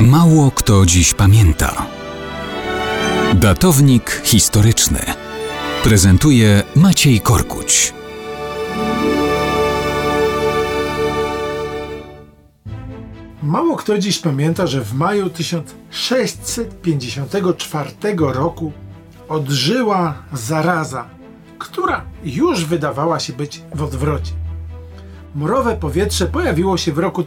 Mało kto dziś pamięta. Datownik historyczny prezentuje Maciej Korkuć. Mało kto dziś pamięta, że w maju 1654 roku odżyła zaraza, która już wydawała się być w odwrocie. Morowe powietrze pojawiło się w roku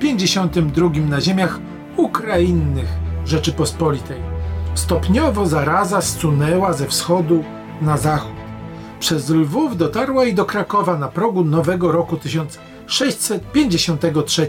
1652 na ziemiach ukrainnych Rzeczypospolitej. Stopniowo zaraza zsunęła ze wschodu na zachód. Przez Lwów dotarła i do Krakowa na progu nowego roku 1653.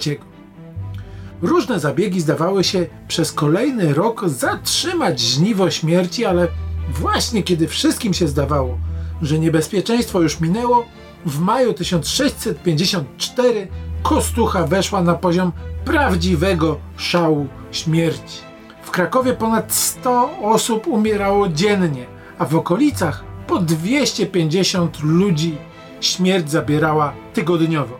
Różne zabiegi zdawały się przez kolejny rok zatrzymać żniwo śmierci, ale właśnie kiedy wszystkim się zdawało, że niebezpieczeństwo już minęło, w maju 1654 Kostucha weszła na poziom prawdziwego szału śmierci. W Krakowie ponad 100 osób umierało dziennie, a w okolicach po 250 ludzi śmierć zabierała tygodniowo.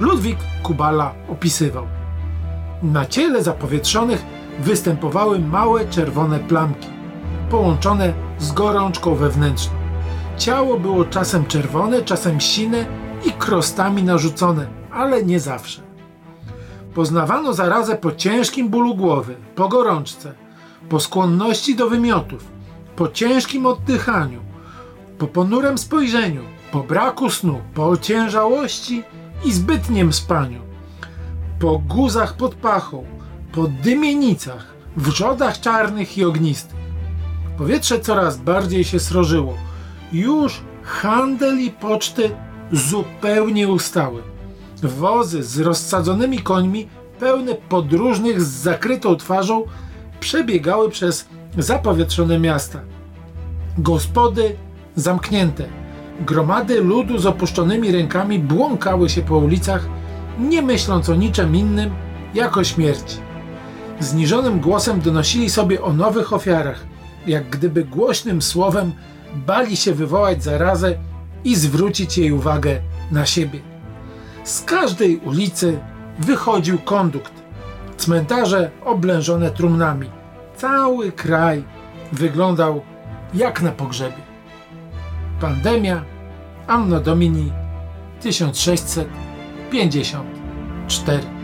Ludwik Kubala opisywał. Na ciele zapowietrzonych występowały małe czerwone plamki, połączone z gorączką wewnętrzną. Ciało było czasem czerwone, czasem sine i krostami narzucone, ale nie zawsze. Poznawano zarazę po ciężkim bólu głowy, po gorączce, po skłonności do wymiotów, po ciężkim oddychaniu, po ponurym spojrzeniu, po braku snu, po ociężałości i zbytnim spaniu, po guzach pod pachą, po dymienicach, wrzodach czarnych i ognistych. Powietrze coraz bardziej się srożyło. Już handel i poczty zupełnie ustały. Wozy z rozsadzonymi końmi, pełne podróżnych z zakrytą twarzą, przebiegały przez zapowietrzone miasta. Gospody zamknięte. Gromady ludu z opuszczonymi rękami błąkały się po ulicach, nie myśląc o niczym innym, jak o śmierci. Zniżonym głosem donosili sobie o nowych ofiarach, jak gdyby głośnym słowem bali się wywołać zarazę i zwrócić jej uwagę na siebie. Z każdej ulicy wychodził kondukt. Cmentarze oblężone trumnami. Cały kraj wyglądał jak na pogrzebie. Pandemia Anno Domini 1654